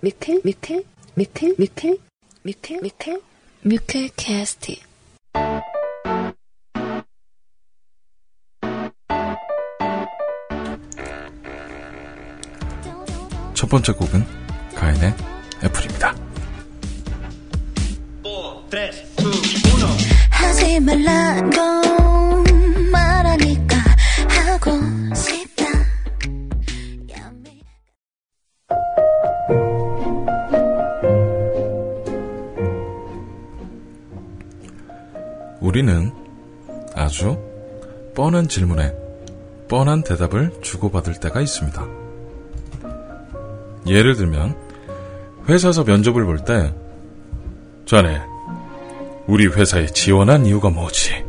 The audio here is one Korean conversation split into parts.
뮤클 뮤클 뮤클 뮤클 뮤클 뮤클 뮤클 캐스트 첫 번째 곡은 가인의 애플입니다. 하지 말라고 우리는 아주 뻔한 질문에 뻔한 대답을 주고받을 때가 있습니다. 예를 들면 회사에서 면접을 볼 때 자네 우리 회사에 지원한 이유가 뭐지?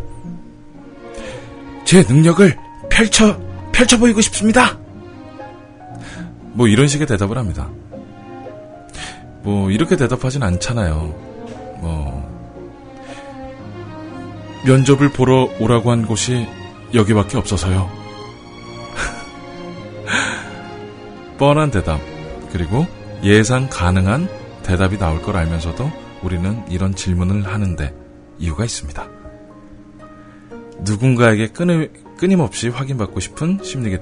제 능력을 펼쳐 펼쳐 보이고 싶습니다. 뭐 이런 식의 대답을 합니다. 뭐 이렇게 대답하진 않잖아요. 면접을 보러 오라고 한 곳이 여기밖에 없어서요. 뻔한 대답, 그리고 예상 가능한 대답이 나올 걸 알면서도 우리는 이런 질문을 하는데 이유가 있습니다. 누군가에게 끊임, 끊임없이 확인받고 싶은 심리겠,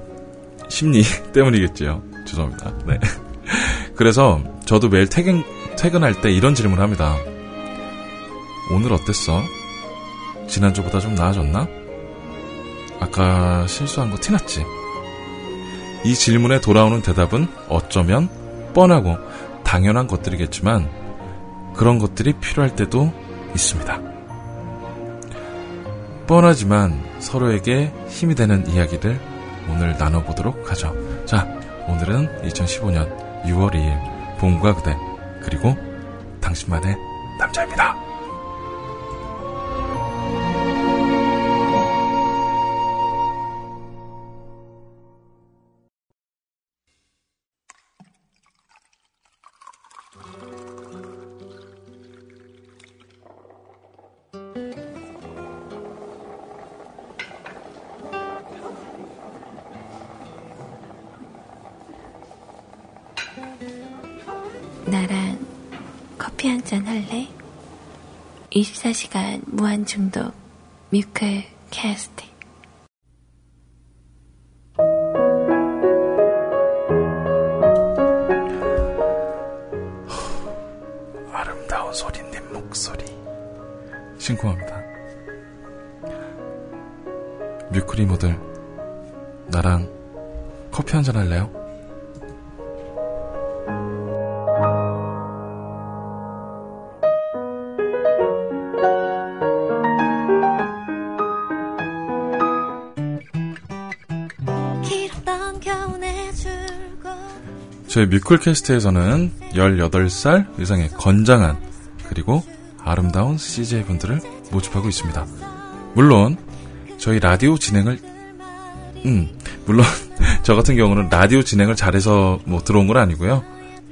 심리 때문이겠지요. 죄송합니다. 네. 그래서 저도 매일 퇴근, 퇴근할 때 이런 질문을 합니다. 오늘 어땠어? 지난주보다 좀 나아졌나? 아까 실수한 거 티났지? 이 질문에 돌아오는 대답은 어쩌면 뻔하고 당연한 것들이겠지만 그런 것들이 필요할 때도 있습니다. 뻔하지만 서로에게 힘이 되는 이야기를 오늘 나눠보도록 하죠. 자, 오늘은 2015년 6월 2일 봄과 그대 그리고 당신만의 남자입니다. 24시간 무한 중독 뮤클 캐스트 아름다운 소리님 목소리 신고합니다. 뮤크리모들 나랑 커피 한잔 할래요? 저희 뮤클캐스트에서는 18살 이상의 건장한 그리고 아름다운 CJ분들을 모집하고 있습니다. 물론 저희 라디오 진행을 음 물론 저 같은 경우는 라디오 진행을 잘해서 뭐 들어온 건 아니고요.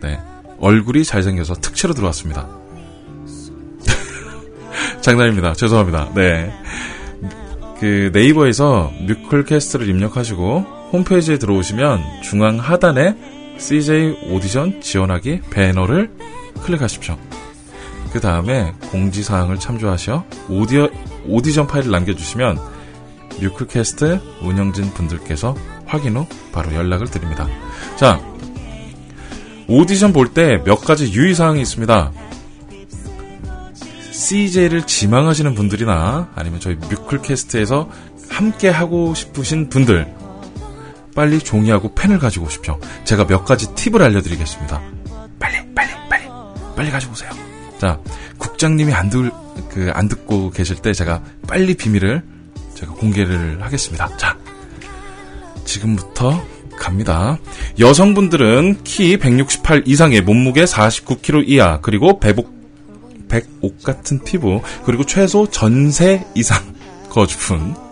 네 얼굴이 잘생겨서 특채로 들어왔습니다. 장난입니다. 죄송합니다. 네. 그 네이버에서 뮤클캐스트를 입력하시고 홈페이지에 들어오시면 중앙 하단에 CJ 오디션 지원하기 배너를 클릭하십시오. 그 다음에 공지사항을 참조하셔 오디어, 오디션 파일을 남겨주시면 뮤클캐스트 운영진 분들께서 확인 후 바로 연락을 드립니다. 자, 오디션 볼 때 몇 가지 유의사항이 있습니다. CJ를 지망하시는 분들이나 아니면 저희 뮤클캐스트에서 함께 하고 싶으신 분들 빨리 종이하고 펜을 가지고 오십시오. 제가 몇 가지 팁을 알려드리겠습니다. 빨리, 빨리, 빨리, 빨리 가지고 오세요. 자, 국장님이 안, 들, 그, 안 듣고 계실 때 제가 빨리 비밀을 제가 공개를 하겠습니다. 자, 지금부터 갑니다. 여성분들은 키 168 이상의 몸무게 49kg 이하, 그리고 배복, 백옥 같은 피부, 그리고 최소 전세 이상 거주분.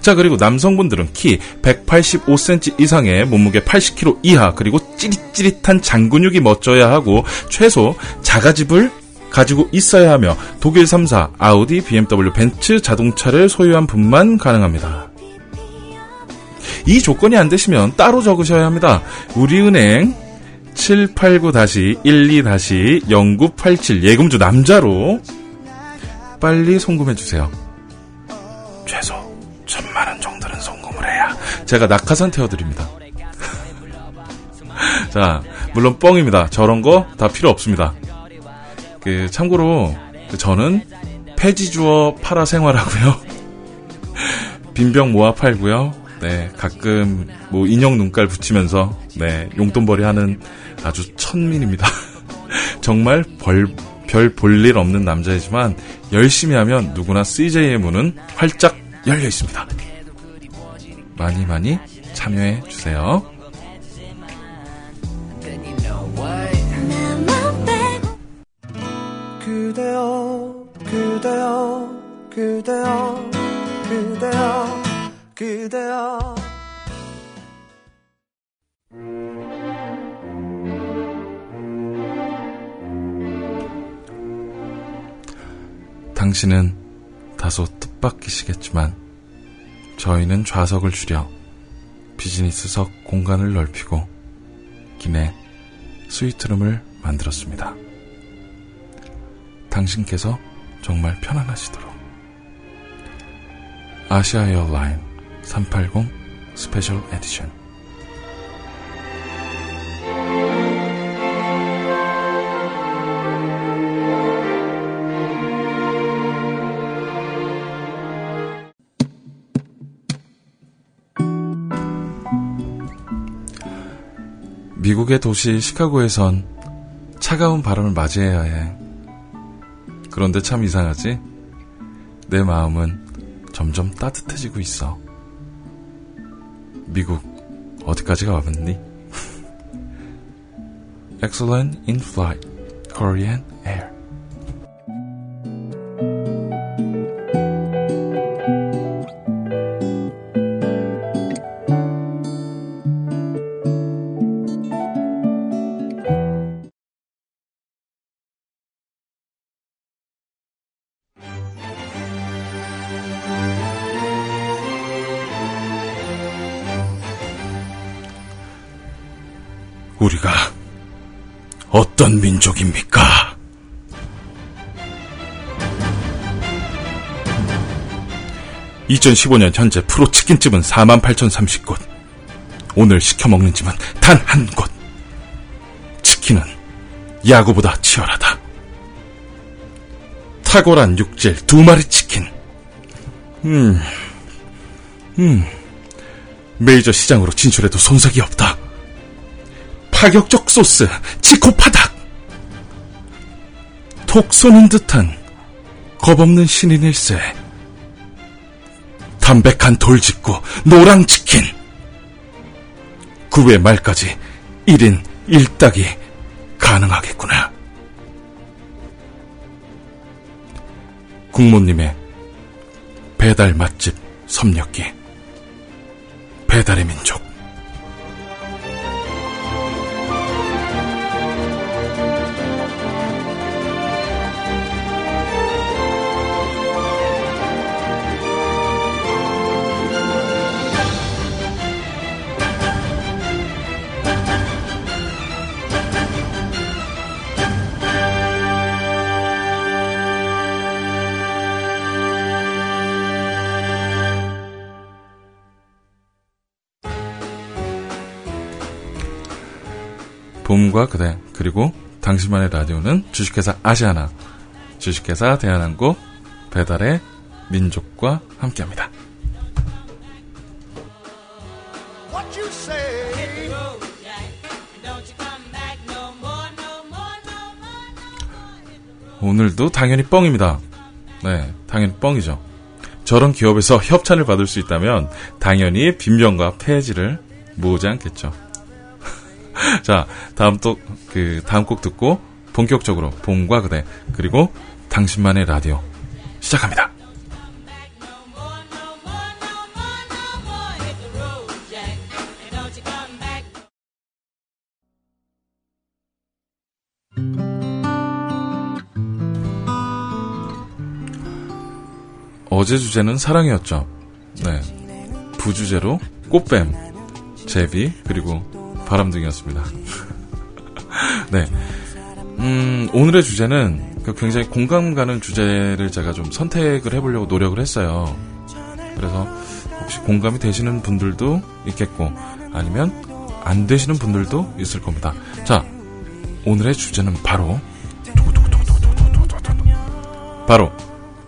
자, 그리고 남성분들은 키 185cm 이상의 몸무게 80kg 이하, 그리고 찌릿찌릿한 장근육이 멋져야 하고, 최소 자가집을 가지고 있어야 하며, 독일 3사, 아우디, BMW, 벤츠 자동차를 소유한 분만 가능합니다. 이 조건이 안 되시면 따로 적으셔야 합니다. 우리은행 789-12-0987 예금주 남자로 빨리 송금해 주세요. 최소 천만 원 정도는 송금을 해야 제가 낙하산 태워드립니다. 자, 물론 뻥입니다. 저런 거 다 필요 없습니다. 그 참고로 그 저는 폐지 주어 팔아 생활하고요. 빈병 모아 팔고요. 네, 가끔 뭐 인형 눈깔 붙이면서 네, 용돈벌이 하는 아주 천민입니다. 정말 벌, 별 볼 일 없는 남자이지만 열심히 하면 누구나 CJ의 문은 활짝 열려 있습니다. 많이 많이 참여해 주세요. 그대여 그대여 그대여 그대여 그대여 당신은 다소 뜻밖이시겠지만 저희는 좌석을 줄여 비즈니스석 공간을 넓히고 기내 스위트룸을 만들었습니다. 당신께서 정말 편안하시도록 아시아 에어라인 380 special edition 미국의 도시 시카고에선 차가운 바람을 맞이해야 해. 그런데 참 이상하지? 내 마음은 점점 따뜻해지고 있어. 미국, 어디까지가 와봤니? Excellent in flight, Korean 우리가 어떤 민족입니까? (2015년) 현재 프로 치킨집은 (48,030곳) 오늘 시켜먹는 집은 단 한 곳. 치킨은 야구보다 치열하다. 탁월한 육질 두 마리 치킨. 음, 음. 메이저 시장으로 진출해도 손색이 없다. 파격적 소스, 치코파닥. 톡 쏘는 듯한 겁없는 신인일세. 담백한 돌직구, 노랑치킨. 9회 말까지 1인 1딱이 가능하겠구나. 국모님의 배달 맛집 섭렵기. 배달의 민족. 봄과 그대 그리고 당신만의 라디오는 주식회사 아시아나 주식회사 대한항공 배달의 민족과 함께합니다. 오늘도 당연히 뻥입니다. 네, 당연히 뻥이죠. 저런 기업에서 협찬을 받을 수 있다면 당연히 빈병과 폐지를 모으지 않겠죠. 자, 다음 또, 그, 다음 곡 듣고 본격적으로 봄과 그대, 그리고 당신만의 라디오 시작합니다. 어제 주제는 사랑이었죠. 네. 부주제로 꽃뱀, 제비, 그리고 바람둥이였습니다. 네. 음, 오늘의 주제는 그 굉장히 공감 가는 주제를 제가 좀 선택을 해보려고 노력을 했어요. 그래서 혹시 공감이 되시는 분들도 있겠고, 아니면 안 되시는 분들도 있을 겁니다. 자, 오늘의 주제는 바로, 바로,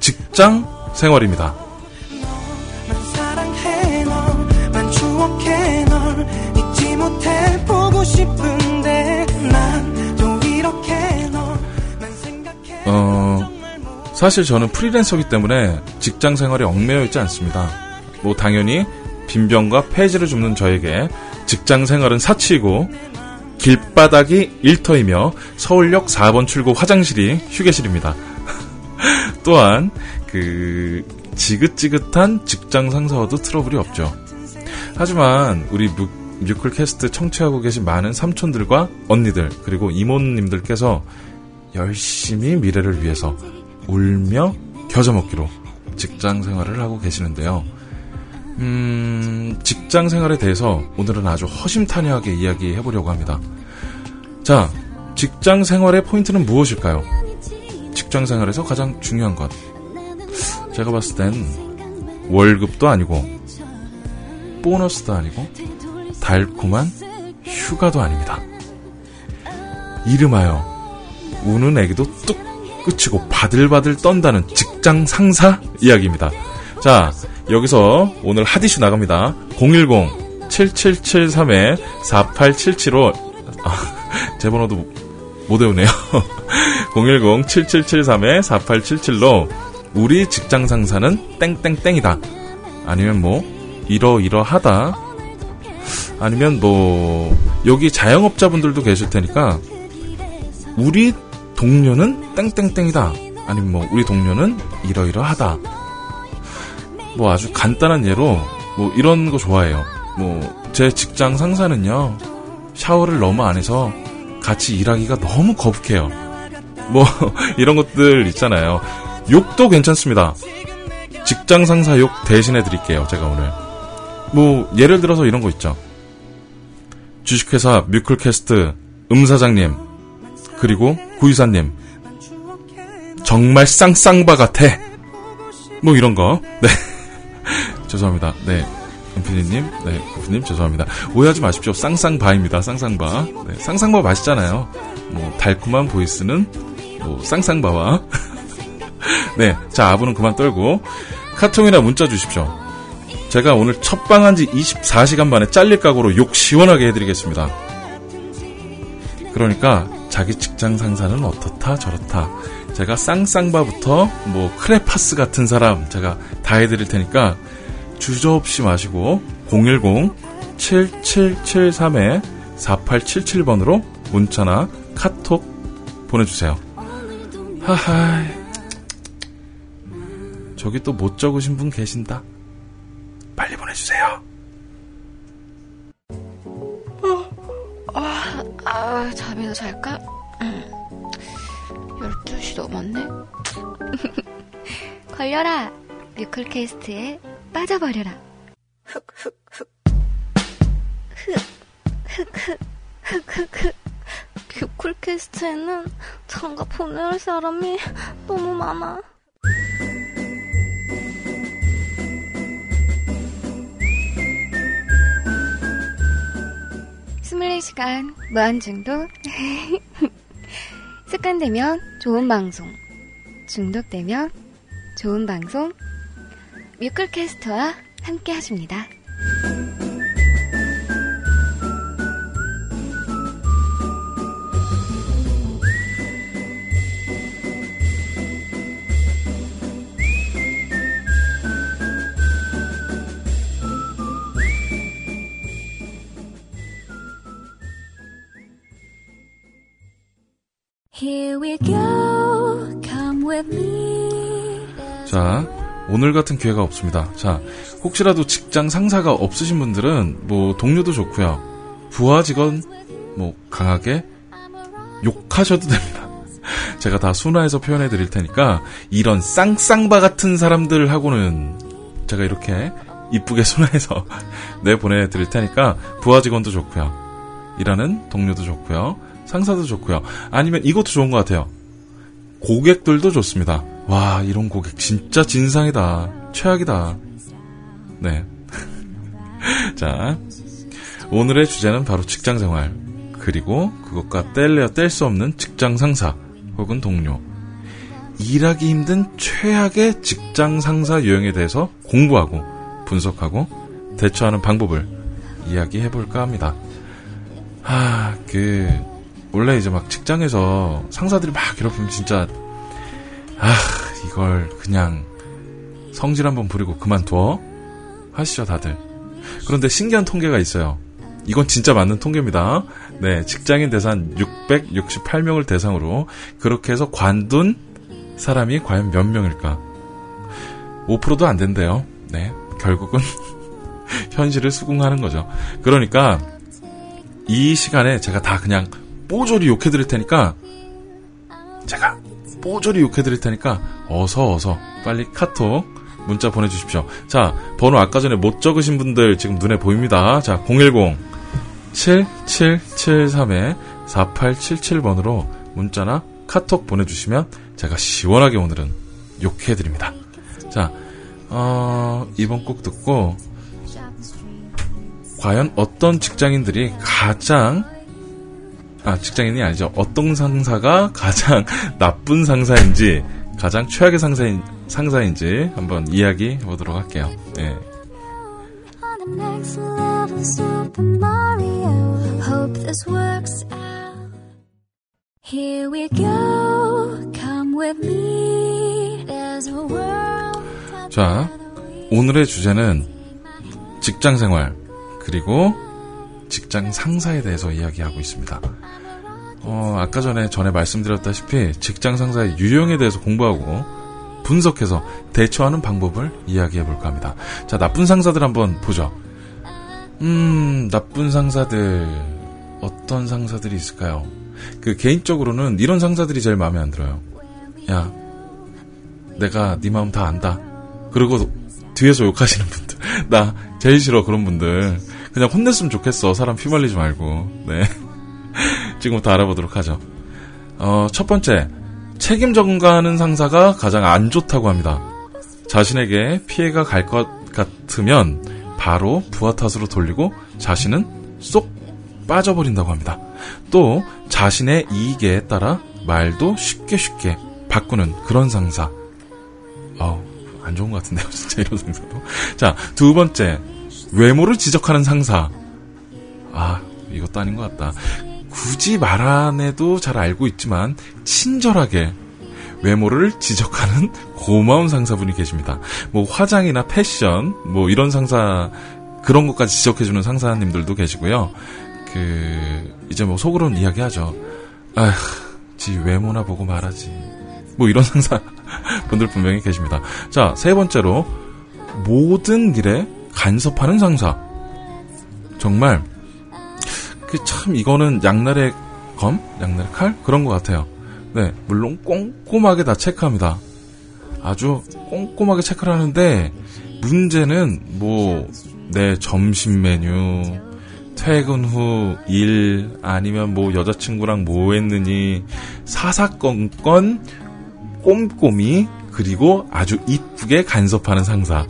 직장 생활입니다. 어, 사실 저는 프리랜서기 때문에 직장 생활에 얽매여 있지 않습니다. 뭐 당연히 빈병과 폐지를 줍는 저에게 직장 생활은 사치이고 길바닥이 일터이며 서울역 4번 출구 화장실이 휴게실입니다. 또한 그 지긋지긋한 직장 상사와도 트러블이 없죠. 하지만 우리 뮤, 뮤클캐스트 청취하고 계신 많은 삼촌들과 언니들 그리고 이모님들께서 열심히 미래를 위해서 울며 겨져먹기로 직장 생활을 하고 계시는데요. 음, 직장 생활에 대해서 오늘은 아주 허심탄회하게 이야기해 보려고 합니다. 자, 직장 생활의 포인트는 무엇일까요? 직장 생활에서 가장 중요한 것. 제가 봤을 땐 월급도 아니고, 보너스도 아니고, 달콤한 휴가도 아닙니다. 이름하여 우는 애기도 뚝 끝이고 바들바들 떤다는 직장 상사 이야기입니다. 자, 여기서 오늘 하디슈 나갑니다. 010-7773-4877로, 아, 제 번호도 못 외우네요. 010-7773-4877로, 우리 직장 상사는 땡땡땡이다. 아니면 뭐, 이러이러하다. 아니면 뭐, 여기 자영업자분들도 계실 테니까, 우리 동료는 땡땡땡이다. 아니면 뭐, 우리 동료는 이러이러하다. 뭐 아주 간단한 예로 뭐 이런 거 좋아해요. 뭐 제 직장 상사는요 샤워를 너무 안 해서 같이 일하기가 너무 거북해요. 뭐 이런 것들 있잖아요. 욕도 괜찮습니다. 직장 상사 욕 대신해 드릴게요. 제가 오늘 뭐 예를 들어서 이런 거 있죠. 주식회사 뮤클캐스트 음사장님 그리고 구이사님 정말 쌍쌍바 같아. 뭐 이런 거. 네. 죄송합니다. 네. 은피디님, 네, 은피님 죄송합니다. 오해하지 마십시오. 쌍쌍바입니다. 쌍쌍바. 네, 쌍쌍바 맛있잖아요. 뭐 달콤한 보이스는 뭐 쌍쌍바와 네, 자 아부는 그만 떨고 카톡이나 문자 주십시오. 제가 오늘 첫 방한 지 24시간 만에 잘릴 각오로 욕 시원하게 해드리겠습니다. 그러니까 자기 직장 상사는 어떻다 저렇다. 제가 쌍쌍바부터 뭐 크레파스 같은 사람 제가 다 해드릴 테니까 주저없이 마시고 010-7773-4877번으로 문자나 카톡 보내주세요. 하하. 저기 또 못 적으신 분 계신다. 빨리 보내주세요. 아, 잠이나 잘까? 음. 12시 넘었네? 걸려라! 뮤클캐스트에 빠져버려라. 흑, 흑, 흑. 흑, 흑, 흑, 흑, 흑, 흑. 뮤클캐스트에는 장가 보낼 사람이 너무 많아. 스물네 시간 무한중독 습관되면 좋은 방송 중독되면 좋은 방송 뮤클캐스트와 함께 하십니다. 자, 오늘 같은 기회가 없습니다. 자, 혹시라도 직장 상사가 없으신 분들은 뭐 동료도 좋고요. 부하 직원 뭐 강하게 욕하셔도 됩니다. 제가 다 순화해서 표현해 드릴 테니까 이런 쌍쌍바 같은 사람들하고는 제가 이렇게 이쁘게 순화해서 내 보내 드릴 테니까 부하 직원도 좋고요. 일하는 동료도 좋고요. 상사도 좋고요. 아니면 이것도 좋은 것 같아요. 고객들도 좋습니다. 와, 이런 고객 진짜 진상이다. 최악이다. 네. 자, 오늘의 주제는 바로 직장 생활. 그리고 그것과 뗄래야 뗄 수 없는 직장 상사 혹은 동료. 일하기 힘든 최악의 직장 상사 유형에 대해서 공부하고 분석하고 대처하는 방법을 이야기해 볼까 합니다. 아, 그, 원래 이제 막 직장에서 상사들이 막 괴롭히면 진짜, 아, 이걸 그냥 성질 한번 부리고 그만둬? 하시죠, 다들. 그런데 신기한 통계가 있어요. 이건 진짜 맞는 통계입니다. 네, 직장인 대상 668명을 대상으로 그렇게 해서 관둔 사람이 과연 몇 명일까? 5%도 안 된대요. 네, 결국은 현실을 수긍하는 거죠. 그러니까 이 시간에 제가 다 그냥 뽀조리 욕해드릴 테니까 제가 뽀조리 욕해드릴 테니까 어서 어서 빨리 카톡 문자 보내주십시오. 자, 번호 아까 전에 못 적으신 분들 지금 눈에 보입니다. 자, 010 7773에 4877번으로 문자나 카톡 보내주시면 제가 시원하게 오늘은 욕해드립니다. 자, 어, 이번 곡 듣고 과연 어떤 직장인들이 가장 아 직장인이 아니죠 어떤 상사가 가장 나쁜 상사인지 가장 최악의 상사인 상사인지 한번 이야기 해 보도록 할게요. 네. 자, 오늘의 주제는 직장 생활 그리고 직장 상사에 대해서 이야기하고 있습니다. 어, 아까 전에 전에 말씀드렸다시피 직장 상사의 유형에 대해서 공부하고 분석해서 대처하는 방법을 이야기해 볼까 합니다. 자, 나쁜 상사들 한번 보죠. 음, 나쁜 상사들 어떤 상사들이 있을까요? 그 개인적으로는 이런 상사들이 제일 마음에 안 들어요. 야, 내가 네 마음 다 안다. 그리고 뒤에서 욕하시는 분들. 나 제일 싫어 그런 분들. 그냥 혼냈으면 좋겠어. 사람 휘말리지 말고. 네. 지금부터 알아보도록 하죠. 어, 첫 번째. 책임 전가하는 상사가 가장 안 좋다고 합니다. 자신에게 피해가 갈 것 같으면 바로 부하 탓으로 돌리고 자신은 쏙 빠져버린다고 합니다. 또 자신의 이익에 따라 말도 쉽게 쉽게 바꾸는 그런 상사. 아우, 안 좋은 것 같은데요, 진짜 이런 상사도. 자, 두 번째. 외모를 지적하는 상사. 아, 이것도 아닌 것 같다. 굳이 말 안 해도 잘 알고 있지만, 친절하게 외모를 지적하는 고마운 상사분이 계십니다. 뭐, 화장이나 패션, 뭐, 이런 상사, 그런 것까지 지적해주는 상사님들도 계시고요. 그, 이제 뭐, 속으로는 이야기하죠. 아휴, 지 외모나 보고 말하지. 뭐, 이런 상사 분들 분명히 계십니다. 자, 세 번째로, 모든 일에 간섭하는 상사. 정말 그 참 이거는 양날의 검, 양날의 칼 그런 것 같아요. 네, 물론 꼼꼼하게 다 체크합니다. 아주 꼼꼼하게 체크를 하는데 문제는 뭐 내 점심 메뉴, 퇴근 후 일 아니면 뭐 여자친구랑 뭐 했느니 사사건건 꼼꼼히 그리고 아주 이쁘게 간섭하는 상사.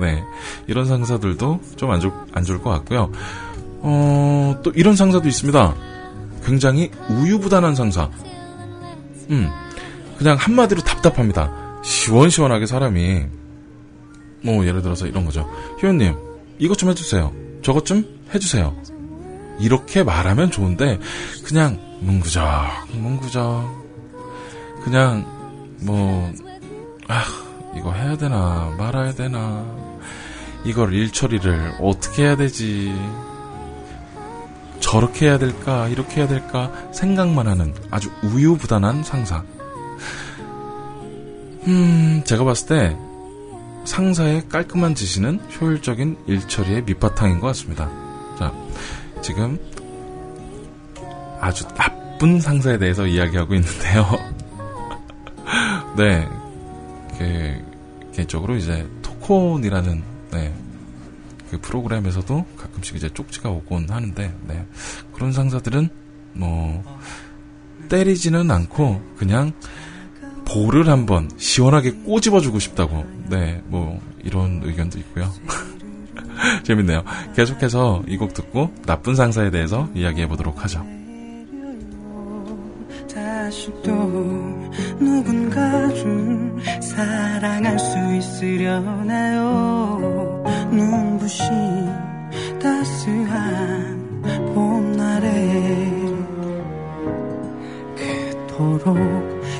네. 이런 상사들도 좀 안 좋, 안 좋을 것 같고요. 어, 또 이런 상사도 있습니다. 굉장히 우유부단한 상사. 음, 그냥 한마디로 답답합니다. 시원시원하게 사람이, 뭐, 예를 들어서 이런 거죠. 희원님, 이것 좀 해주세요. 저것 좀 해주세요. 이렇게 말하면 좋은데, 그냥, 문구적, 문구적. 그냥, 뭐, 아, 이거 해야 되나, 말아야 되나. 이걸 일 처리를 어떻게 해야 되지? 저렇게 해야 될까, 이렇게 해야 될까 생각만 하는 아주 우유부단한 상사. 음, 제가 봤을 때 상사의 깔끔한 지시는 효율적인 일 처리의 밑바탕인 것 같습니다. 자, 지금 아주 나쁜 상사에 대해서 이야기하고 있는데요. 네, 그, 개인적으로 이제 토콘이라는 네, 그 프로그램에서도 가끔씩 이제 쪽지가 오곤 하는데, 네. 그런 상사들은 뭐, 때리지는 않고, 그냥, 볼을 한번 시원하게 꼬집어주고 싶다고, 네, 뭐, 이런 의견도 있고요. 재밌네요. 계속해서 이 곡 듣고 나쁜 상사에 대해서 이야기해 보도록 하죠. 또 누군가를 사랑할 수 있으려나요 눈부신 따스한 봄날에 그토록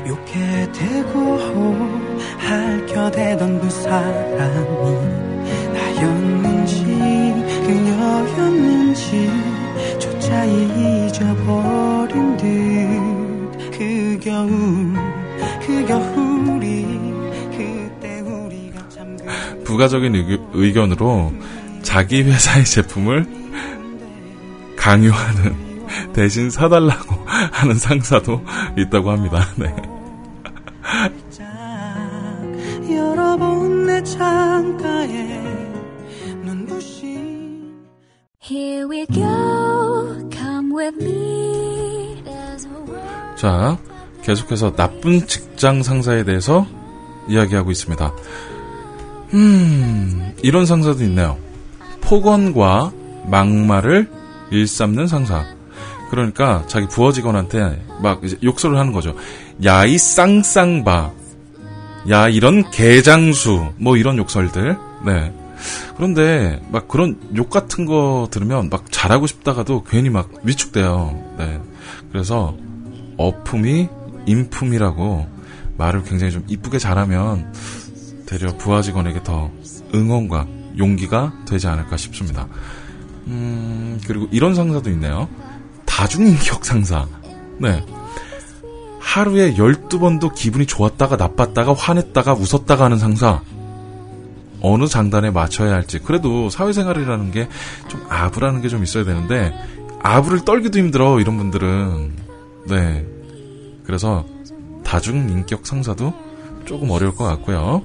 욕해 대고 핥혀대던 그 사람이 나였는지 그녀였는지 조차 잊어버린 듯 그 겨울 그 겨울이 그때 우리가 참 그- 부가적인 의견으로 자기 회사의 제품을 강요하는 대신 사달라고 하는 상사도 있다고 합니다. 네. 자, 계속해서 나쁜 직장 상사에 대해서 이야기하고 있습니다. 음, 이런 상사도 있네요. 폭언과 막말을 일삼는 상사. 그러니까 자기 부하 직원한테 막 욕설을 하는 거죠. 야, 이 쌍쌍바. 야, 이런 개장수. 뭐 이런 욕설들. 네. 그런데 막 그런 욕 같은 거 들으면 막 잘하고 싶다가도 괜히 막 위축돼요. 네. 그래서 어품이 인품이라고 말을 굉장히 좀 이쁘게 잘하면 되려 부하 직원에게 더 응원과 용기가 되지 않을까 싶습니다. 음, 그리고 이런 상사도 있네요. 다중인격 상사. 네. 하루에 12번도 기분이 좋았다가 나빴다가 화냈다가 웃었다가 하는 상사. 어느 장단에 맞춰야 할지. 그래도 사회생활이라는 게 좀 아부라는 게 좀 있어야 되는데, 아부를 떨기도 힘들어, 이런 분들은. 네. 그래서 다중인격 상사도 조금 어려울 것 같고요.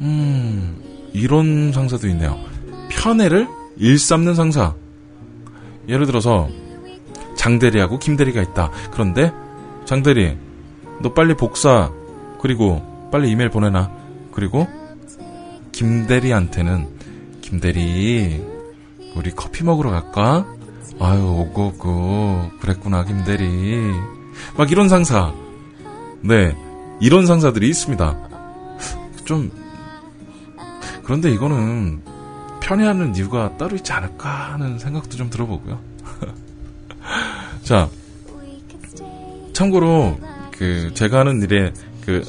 음, 이런 상사도 있네요. 편애를 일삼는 상사. 예를 들어서 장대리하고 김대리가 있다. 그런데 장대리, 너 빨리 복사 그리고 빨리 이메일 보내놔. 그리고 김대리한테는 김대리 우리 커피 먹으러 갈까? 아유 오고 오고 그랬구나 김대리. 막 이런 상사. 네, 이런 상사들이 있습니다. 좀 그런데 이거는 편애하는 이유가 따로 있지 않을까 하는 생각도 좀 들어보고요. 자, 참고로 그 제가 하는 일에 그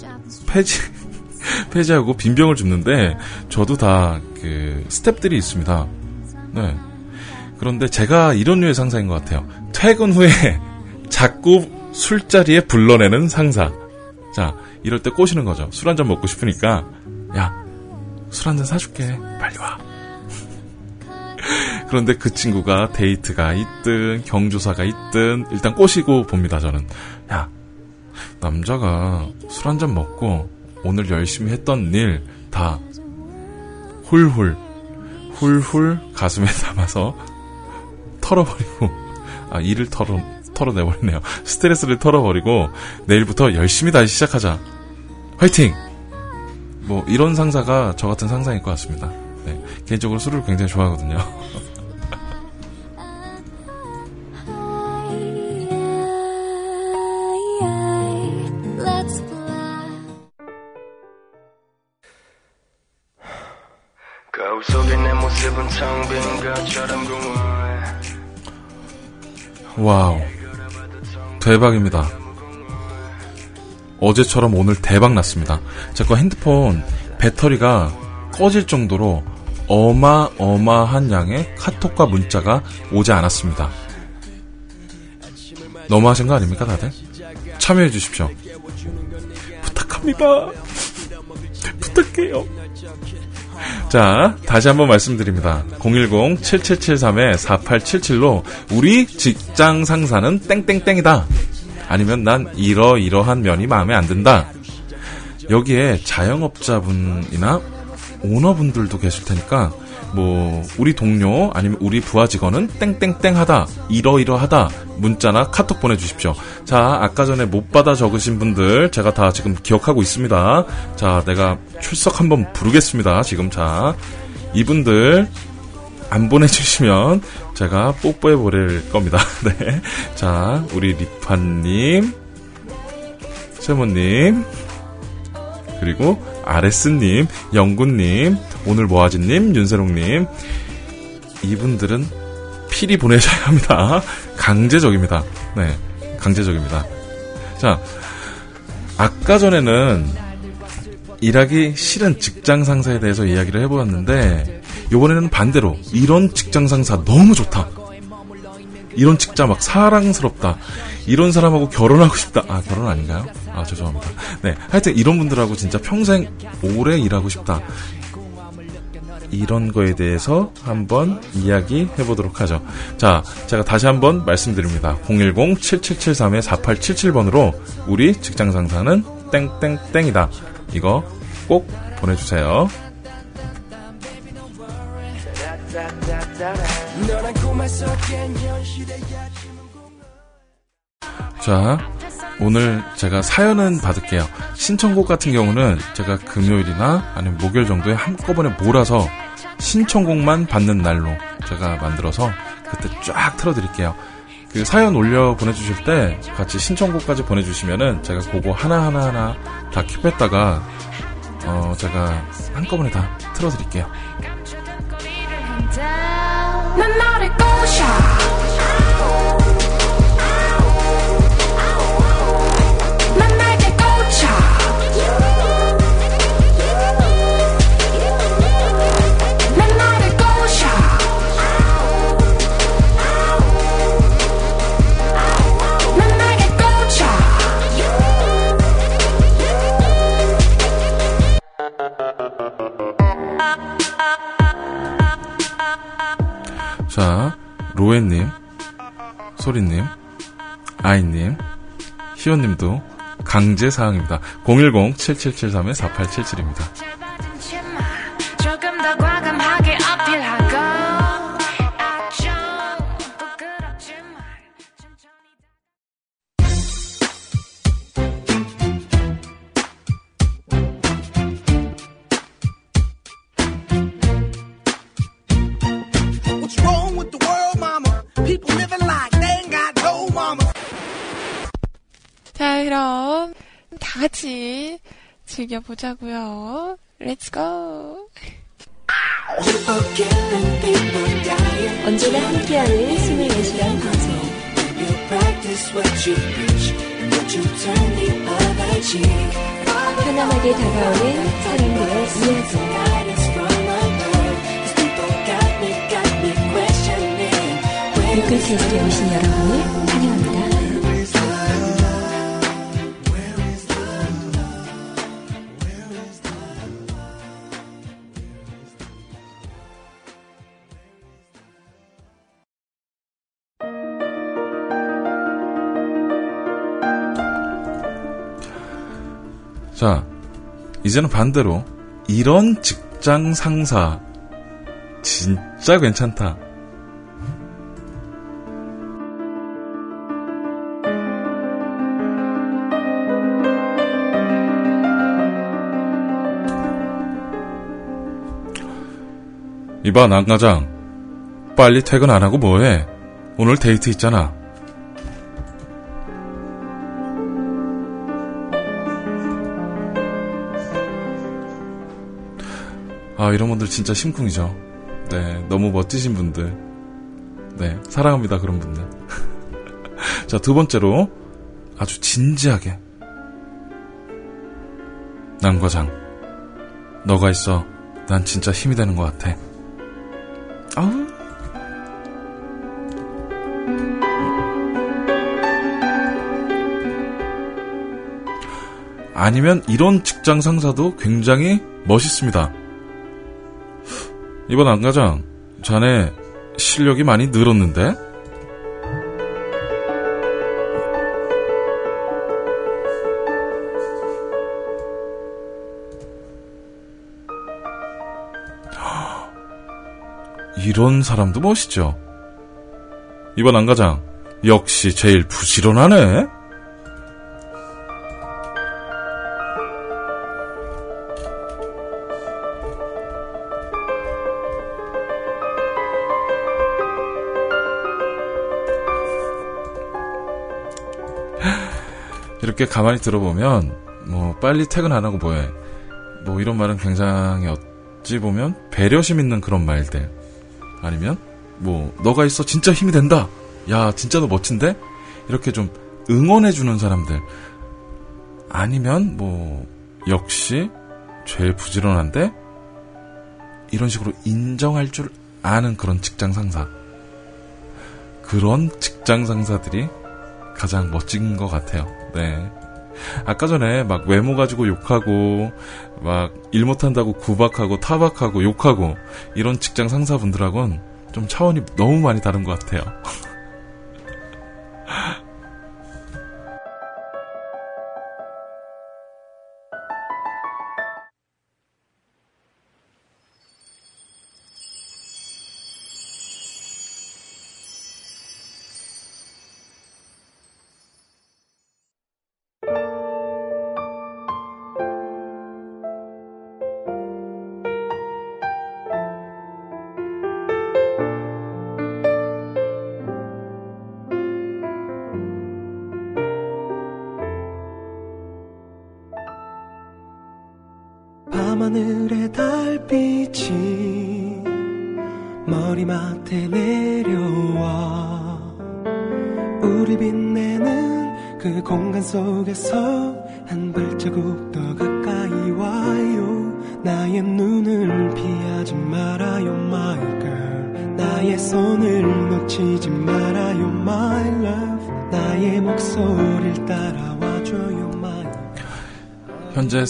폐지 폐지하고 빈병을 줍는데 저도 다 그 스탭들이 있습니다. 네. 그런데 제가 이런 류의 상사인 것 같아요. 퇴근 후에 자꾸 술자리에 불러내는 상사. 자, 이럴 때 꼬시는 거죠. 술 한 잔 먹고 싶으니까 야, 술 한잔 사줄게. 빨리 와. 그런데 그 친구가 데이트가 있든 경조사가 있든 일단 꼬시고 봅니다. 저는 야 남자가 술 한잔 먹고 오늘 열심히 했던 일 다 훌훌 훌훌 가슴에 담아서 털어버리고 아 일을 털어 털어내버리네요. 스트레스를 털어버리고 내일부터 열심히 다시 시작하자. 화이팅! 뭐 이런 상사가 저 같은 상사일 것 같습니다. 네, 개인적으로 술을 굉장히 좋아하거든요. Wow. 대박입니다. 어제처럼 오늘 대박 났습니다. 제 거 핸드폰 배터리가 꺼질 정도로 어마어마한 양의 카톡과 문자가 오지 않았습니다. 너무하신 거 아닙니까, 다들? 참여해 주십시오. 부탁합니다. 부탁해요. 자, 다시 한번 말씀드립니다. 010-7773-4877로 우리 직장 상사는 땡땡땡이다. 아니면 난 이러이러한 면이 마음에 안 든다. 여기에 자영업자분이나 오너분들도 계실 테니까 뭐 우리 동료 아니면 우리 부하 직원은 땡땡땡하다 이러이러하다 문자나 카톡 보내주십시오. 자 아까 전에 못 받아 적으신 분들 제가 다 지금 기억하고 있습니다. 자 내가 출석 한번 부르겠습니다. 지금 자 이분들 안 보내주시면 제가 뽀뽀해 버릴 겁니다. 네. 자, 우리 리파님, 세모님, 그리고 아레스님, 영구님, 오늘 모아지님, 윤세롱님. 이분들은 필히 보내셔야 합니다. 강제적입니다. 네. 강제적입니다. 자, 아까 전에는 일하기 싫은 직장 상사에 대해서 이야기를 해보았는데, 이번에는 반대로, 이런 직장 상사 너무 좋다. 이런 직장 막 사랑스럽다. 이런 사람하고 결혼하고 싶다. 아, 결혼 아닌가요? 아, 죄송합니다. 네. 하여튼 이런 분들하고 진짜 평생 오래 일하고 싶다. 이런 거에 대해서 한번 이야기 해보도록 하죠. 자, 제가 다시 한번 말씀드립니다. 010-7773-4877번으로 우리 직장 상사는 땡땡땡이다. 이거 꼭 보내주세요. 자, 오늘 제가 사연은 받을게요. 신청곡 같은 경우는 제가 금요일이나 아니면 목요일 정도에 한꺼번에 몰아서 신청곡만 받는 날로 제가 만들어서 그때 쫙 틀어드릴게요. 그 사연 올려 보내주실 때 같이 신청곡까지 보내주시면은 제가 그거 하나하나하나 다 킵했다가 어 제가 한꺼번에 다 틀어드릴게요. 난 너를 꼬셔 자, 로에님, 소리님, 아이님, 희원님도 강제 사항입니다. 010-7773-4877입니다. 즐겨보자고요. Let's go. 언제나 함께하는 24시간 방송 편안하게 다가오는 사람들의 이야기 뮤클캐스트에 오신 여러분을 환영합니다. 자, 이제는 반대로 이런 직장 상사 진짜 괜찮다. 이봐, 남과장. 빨리 퇴근 안 하고 뭐해? 오늘 데이트 있잖아. 아, 이런 분들 진짜 심쿵이죠. 네, 너무 멋지신 분들. 네, 사랑합니다, 그런 분들. 자, 두 번째로, 아주 진지하게. 남과장, 너가 있어. 난 진짜 힘이 되는 것 같아. 아우. 아니면 이런 직장 상사도 굉장히 멋있습니다. 이번 안과장, 자네 실력이 많이 늘었는데? 이런 사람도 멋있죠. 이번 안과장 역시 제일 부지런하네. 이렇게 가만히 들어보면 뭐 빨리 퇴근 안 하고 뭐해. 뭐 이런 말은 굉장히 어찌 보면 배려심 있는 그런 말들. 아니면 뭐 너가 있어. 진짜 힘이 된다. 야 진짜 너 멋진데? 이렇게 좀 응원해 주는 사람들. 아니면 뭐 역시 제일 부지런한데? 이런 식으로 인정할 줄 아는 그런 직장 상사. 그런 직장 상사들이 가장 멋진 것 같아요. 네. 아까 전에 막 외모 가지고 욕하고 막 일 못한다고 구박하고 타박하고 욕하고 이런 직장 상사분들하고는 좀 차원이 너무 많이 다른 것 같아요.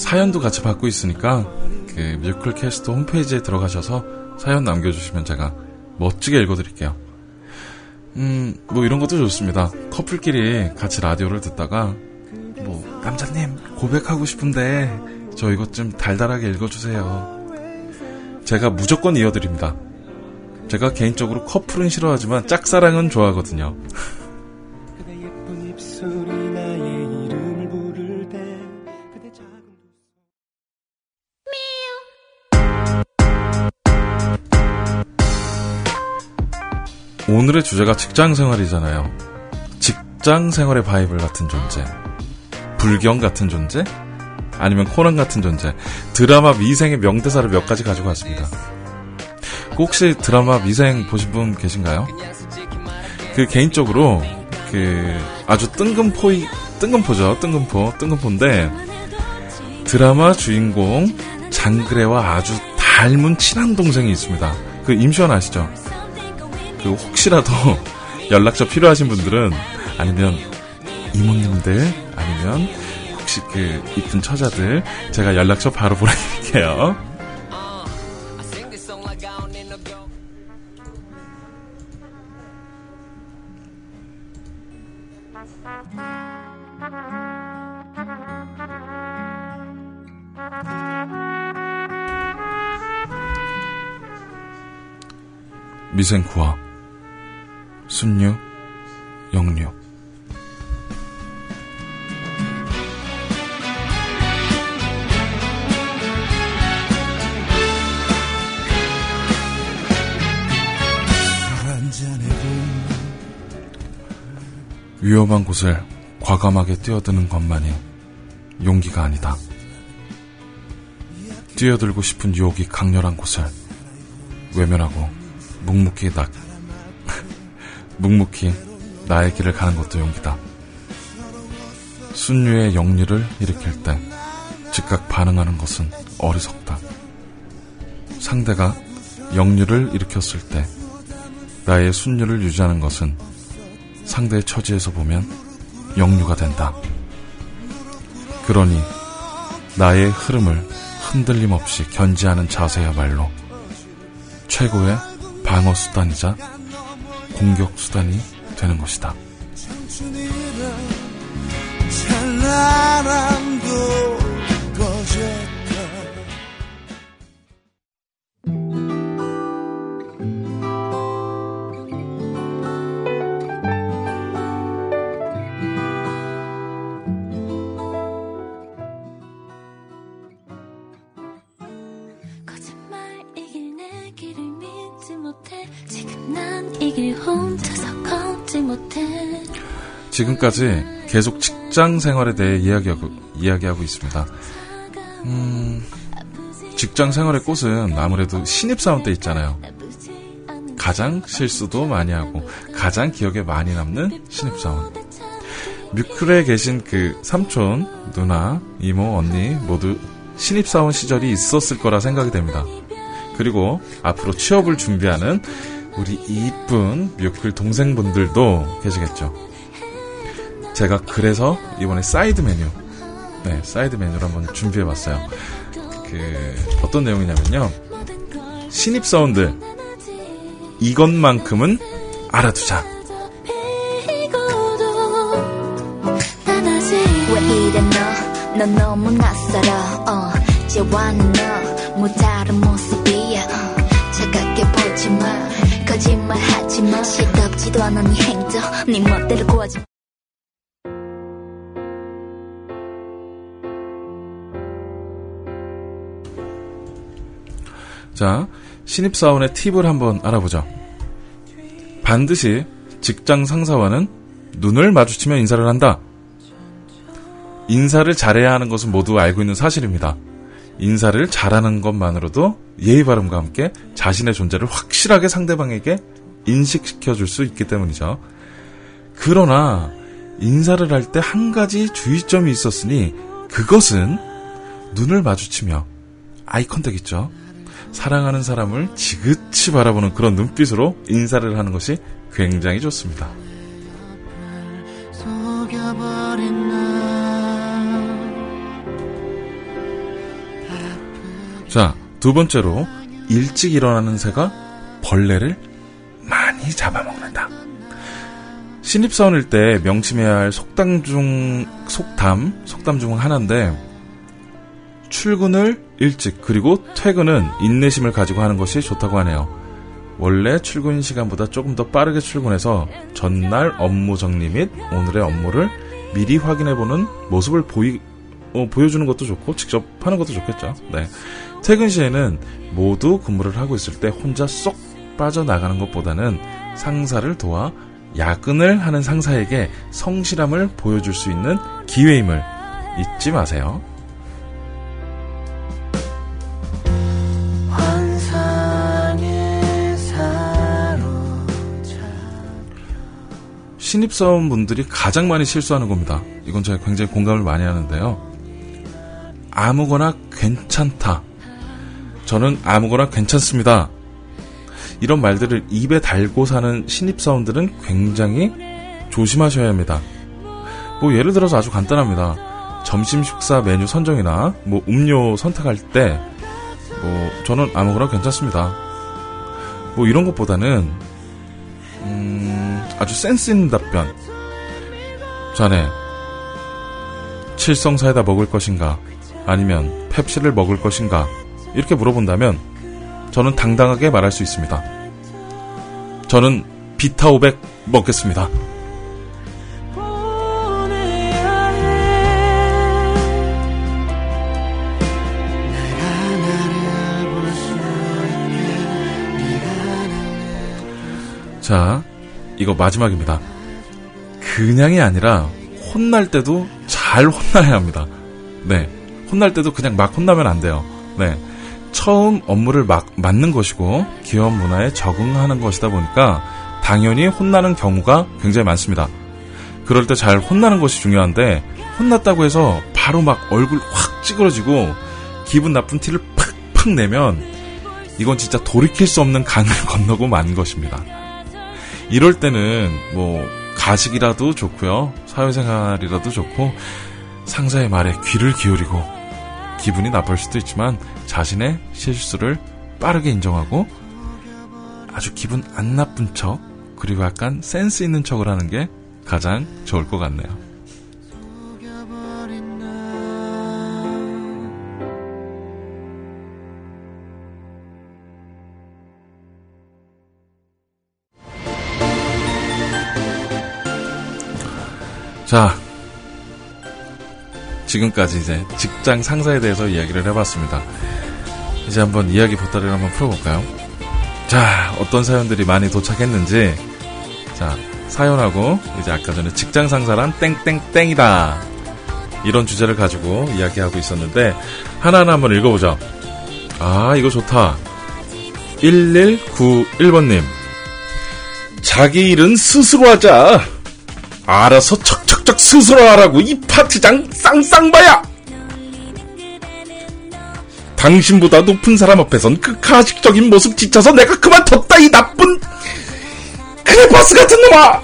사연도 같이 받고 있으니까 그 뮤클 캐스트 홈페이지에 들어가셔서 사연 남겨주시면 제가 멋지게 읽어드릴게요. 음, 뭐 이런 것도 좋습니다. 커플끼리 같이 라디오를 듣다가 뭐 남자님 고백하고 싶은데 저 이것 좀 달달하게 읽어주세요. 제가 무조건 이어드립니다. 제가 개인적으로 커플은 싫어하지만 짝사랑은 좋아하거든요. 주제가 직장 생활이잖아요. 직장 생활의 바이블 같은 존재, 불경 같은 존재, 아니면 코난 같은 존재, 드라마 미생의 명대사를 몇 가지 가지고 왔습니다. 그 혹시 드라마 미생 보신 분 계신가요? 그 개인적으로 그 아주 뜬금포이 뜬금포죠, 뜬금포, 뜬금포인데 드라마 주인공 장그래와 아주 닮은 친한 동생이 있습니다. 그 임시완 아시죠? 그 혹시라도 연락처 필요하신 분들은 아니면 이모님들 아니면 혹시 그 이쁜 처자들 제가 연락처 바로 보내드릴게요. 미생구와 순유, 영유. 위험한 곳을 과감하게 뛰어드는 것만이 용기가 아니다. 뛰어들고 싶은 유혹이 강렬한 곳을 외면하고 묵묵히 나 묵묵히 나의 길을 가는 것도 용기다. 순유의 영리를 일으킬 때 즉각 반응하는 것은 어리석다. 상대가 영리를 일으켰을 때 나의 순유를 유지하는 것은 상대의 처지에서 보면 영유가 된다. 그러니 나의 흐름을 흔들림 없이 견지하는 자세야말로 최고의 방어 수단이자 공격 수단이 되는 것이다. 지금까지 계속 직장 생활에 대해 이야기하고, 이야기하고 있습니다. 음, 직장 생활의 꽃은 아무래도 신입사원 때 있잖아요. 가장 실수도 많이 하고 가장 기억에 많이 남는 신입사원. 뮤클에 계신 그 삼촌, 누나, 이모, 언니 모두 신입사원 시절이 있었을 거라 생각이 됩니다. 그리고 앞으로 취업을 준비하는 우리 이쁜 뮤클 동생분들도 계시겠죠. 제가 그래서 이번에 사이드 메뉴, 네, 사이드 메뉴를 한번 준비해 봤어요. 그, 어떤 내용이냐면요. 신입사원들, 이것만큼은 알아두자. 어, 모습이야 어, 차갑게 보지마 거짓말 하지 마 시덥지도 않아 네 행동 네 멋대로 구하지 자, 신입사원의 팁을 한번 알아보죠. 반드시 직장 상사와는 눈을 마주치며 인사를 한다. 인사를 잘해야 하는 것은 모두 알고 있는 사실입니다. 인사를 잘하는 것만으로도 예의 바름과 함께 자신의 존재를 확실하게 상대방에게 인식시켜 줄 수 있기 때문이죠. 그러나 인사를 할 때 한 가지 주의점이 있었으니 그것은 눈을 마주치며 아이 컨택 있죠. 사랑하는 사람을 지그치 바라보는 그런 눈빛으로 인사를 하는 것이 굉장히 좋습니다. 자, 두 번째로 일찍 일어나는 새가 벌레를 많이 잡아먹는다. 신입사원일 때 명심해야 할 속담 중 속담 속담 중 하나인데 출근을 일찍 그리고 퇴근은 인내심을 가지고 하는 것이 좋다고 하네요. 원래 출근 시간보다 조금 더 빠르게 출근해서 전날 업무 정리 및 오늘의 업무를 미리 확인해보는 모습을 보이, 어, 보여주는 것도 좋고 직접 하는 것도 좋겠죠. 네. 퇴근 시에는 모두 근무를 하고 있을 때 혼자 쏙 빠져나가는 것보다는 상사를 도와 야근을 하는 상사에게 성실함을 보여줄 수 있는 기회임을 잊지 마세요. 신입사원분들이 가장 많이 실수하는 겁니다. 이건 제가 굉장히 공감을 많이 하는데요. 아무거나 괜찮다. 저는 아무거나 괜찮습니다. 이런 말들을 입에 달고 사는 신입사원들은 굉장히 조심하셔야 합니다. 뭐 예를 들어서 아주 간단합니다. 점심 식사 메뉴 선정이나 뭐 음료 선택할 때 뭐 저는 아무거나 괜찮습니다. 뭐 이런 것보다는 음, 아주 센스 있는 답변. 자네 칠성 사이다 먹을 것인가 아니면 펩시를 먹을 것인가 이렇게 물어본다면 저는 당당하게 말할 수 있습니다. 저는 비타 500 먹겠습니다. 자, 이거 마지막입니다. 그냥이 아니라 혼날 때도 잘 혼나야 합니다. 네. 혼날 때도 그냥 막 혼나면 안 돼요. 네. 처음 업무를 막 맡는 것이고 기업 문화에 적응하는 것이다 보니까 당연히 혼나는 경우가 굉장히 많습니다. 그럴 때 잘 혼나는 것이 중요한데 혼났다고 해서 바로 막 얼굴 확 찌그러지고 기분 나쁜 티를 팍팍 내면 이건 진짜 돌이킬 수 없는 강을 건너고 만 것입니다. 이럴 때는 뭐 가식이라도 좋고요. 사회생활이라도 좋고 상사의 말에 귀를 기울이고 기분이 나쁠 수도 있지만 자신의 실수를 빠르게 인정하고 아주 기분 안 나쁜 척 그리고 약간 센스 있는 척을 하는 게 가장 좋을 것 같네요. 자, 지금까지 이제 직장 상사에 대해서 이야기를 해봤습니다. 이제 한번 이야기 보따리를 한번 풀어볼까요? 자, 어떤 사연들이 많이 도착했는지 자, 사연하고 이제 아까 전에 직장 상사란 땡땡땡이다. 이런 주제를 가지고 이야기하고 있었는데 하나하나 한번 읽어보죠. 아, 이거 좋다. 1191번님. 자기 일은 스스로 하자. 알아서 척척척 스스로 하라고 이 파트장 쌍쌍바야! 당신보다 높은 사람 앞에선 그 가식적인 모습 지쳐서 내가 그만뒀다 이 나쁜 크레파스 같은 놈아!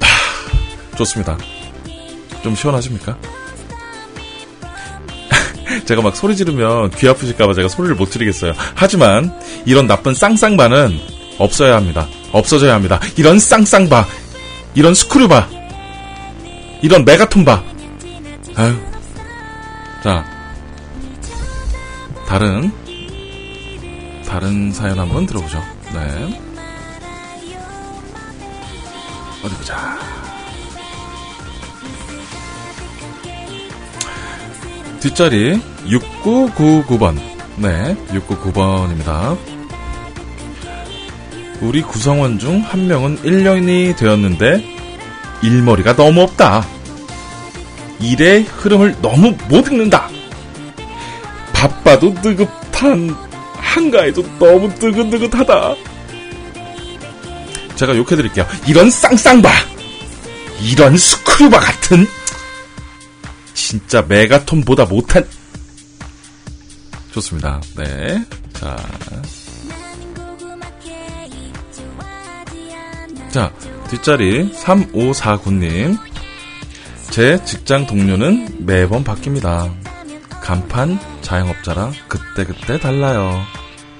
하, 좋습니다. 좀 시원하십니까? 제가 막 소리 지르면 귀 아프실까봐 제가 소리를 못 지르겠어요. 하지만 이런 나쁜 쌍쌍바는 없어야 합니다. 없어져야 합니다. 이런 쌍쌍바, 이런 스크류바, 이런 메가톤바. 아유. 자, 다른 다른 사연 한번 들어보죠. 네. 어디 보자. 뒷자리 6999번. 네, 699번입니다. 우리 구성원 중 한 명은 1년이 되었는데 일머리가 너무 없다. 일의 흐름을 너무 못 읽는다. 바빠도 느긋한 한가해도 너무 느긋느긋하다. 제가 욕해드릴게요. 이런 쌍쌍바! 이런 스크류바 같은 진짜 메가톤보다 못한 좋습니다. 네. 자. 자, 뒷자리 3549님. 제 직장 동료는 매번 바뀝니다. 간판 자영업자라 그때그때 달라요.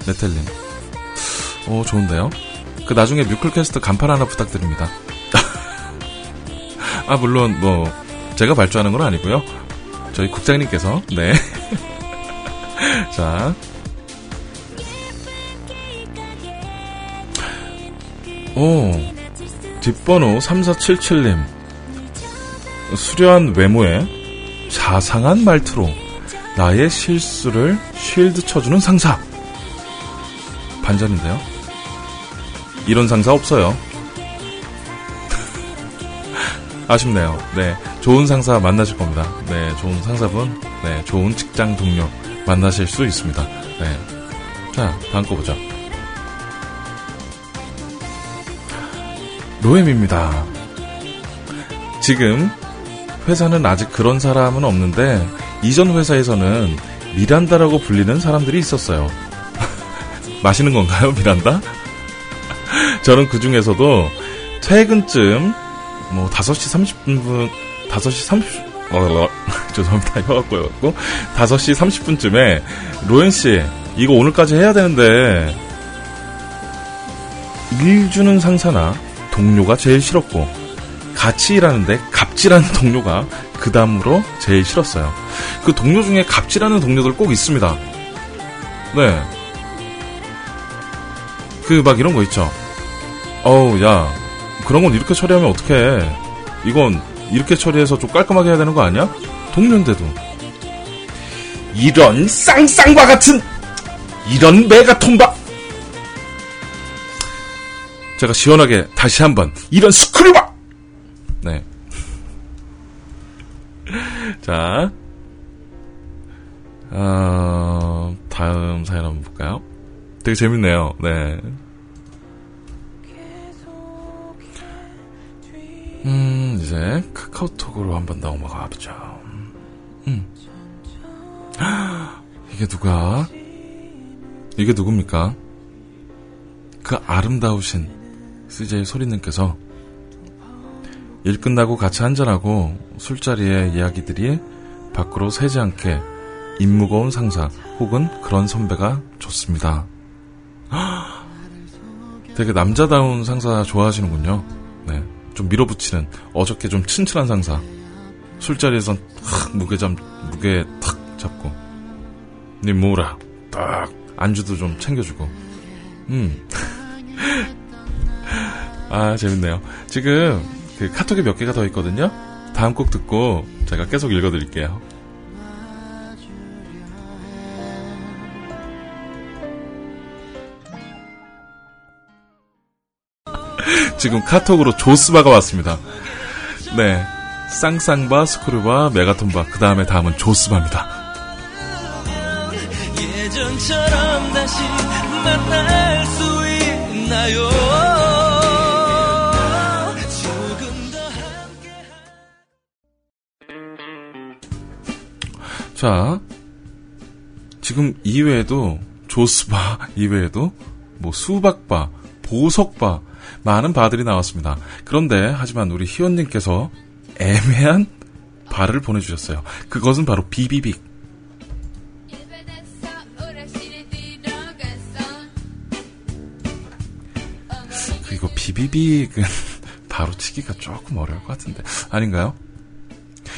네텔님. 오, 좋은데요? 그 나중에 뮤클캐스트 간판 하나 부탁드립니다. 아, 물론, 뭐, 제가 발주하는 건 아니고요. 저희 국장님께서, 네. 자. 오, 뒷번호 3477님. 수려한 외모에 자상한 말투로 나의 실수를 쉴드 쳐주는 상사. 반전인데요? 이런 상사 없어요. 아쉽네요. 네. 좋은 상사 만나실 겁니다. 네. 좋은 상사분, 네. 좋은 직장 동료 만나실 수 있습니다. 네. 자, 다음 거 보죠. 로엠입니다. 지금 회사는 아직 그런 사람은 없는데 이전 회사에서는 미란다라고 불리는 사람들이 있었어요. 마시는 건가요, 미란다? 저는 그 중에서도 퇴근쯤 뭐 5시 30분 5시 30 어, 죄송합니다. 꼬여갖고 5시 30분쯤에 로엔 씨 이거 오늘까지 해야 되는데 일 주는 상사나 동료가 제일 싫었고 같이 일하는데 갑질하는 동료가 그 다음으로 제일 싫었어요. 그 동료 중에 갑질하는 동료들 꼭 있습니다. 네. 그 막 이런 거 있죠. 어우 야 그런 건 이렇게 처리하면 어떡해. 이건 이렇게 처리해서 좀 깔끔하게 해야 되는 거 아니야? 동료인데도. 이런 쌍쌍과 같은 이런 메가톤바 제가 시원하게 다시 한번 이런 스크류바 네. 자, 어, 다음 사연 한번 볼까요? 되게 재밌네요. 네. 음, 이제 카카오톡으로 한번 넘어가 보죠. 음. 이게 누가? 이게 누굽니까? 그 아름다우신 CJ 소리님께서 일 끝나고 같이 한잔하고 술자리의 이야기들이 밖으로 새지 않게 입 무거운 상사 혹은 그런 선배가 좋습니다. 되게 남자다운 상사 좋아하시는군요. 네. 좀 밀어붙이는 어저께 좀 튼튼한 상사. 술자리에선 탁 무게 잡 무게 탁 잡고 니 뭐라 딱 안주도 좀 챙겨주고. 음. 아 재밌네요. 지금 그 카톡이 몇 개가 더 있거든요. 다음 곡 듣고 제가 계속 읽어드릴게요. 지금 카톡으로 조스바가 왔습니다. 네. 쌍쌍바, 스크루바, 메가톤바, 그 다음에 다음은 조스바입니다. 예전처럼 다시 만날 수 있나요? 자, 지금 이외에도 조스바 이외에도 뭐 수박바, 보석바 많은 바들이 나왔습니다. 그런데 하지만 우리 희원님께서 애매한 바를 보내주셨어요. 그것은 바로 비비빅. 그리고 비비빅은 바로 치기가 조금 어려울 것 같은데 아닌가요?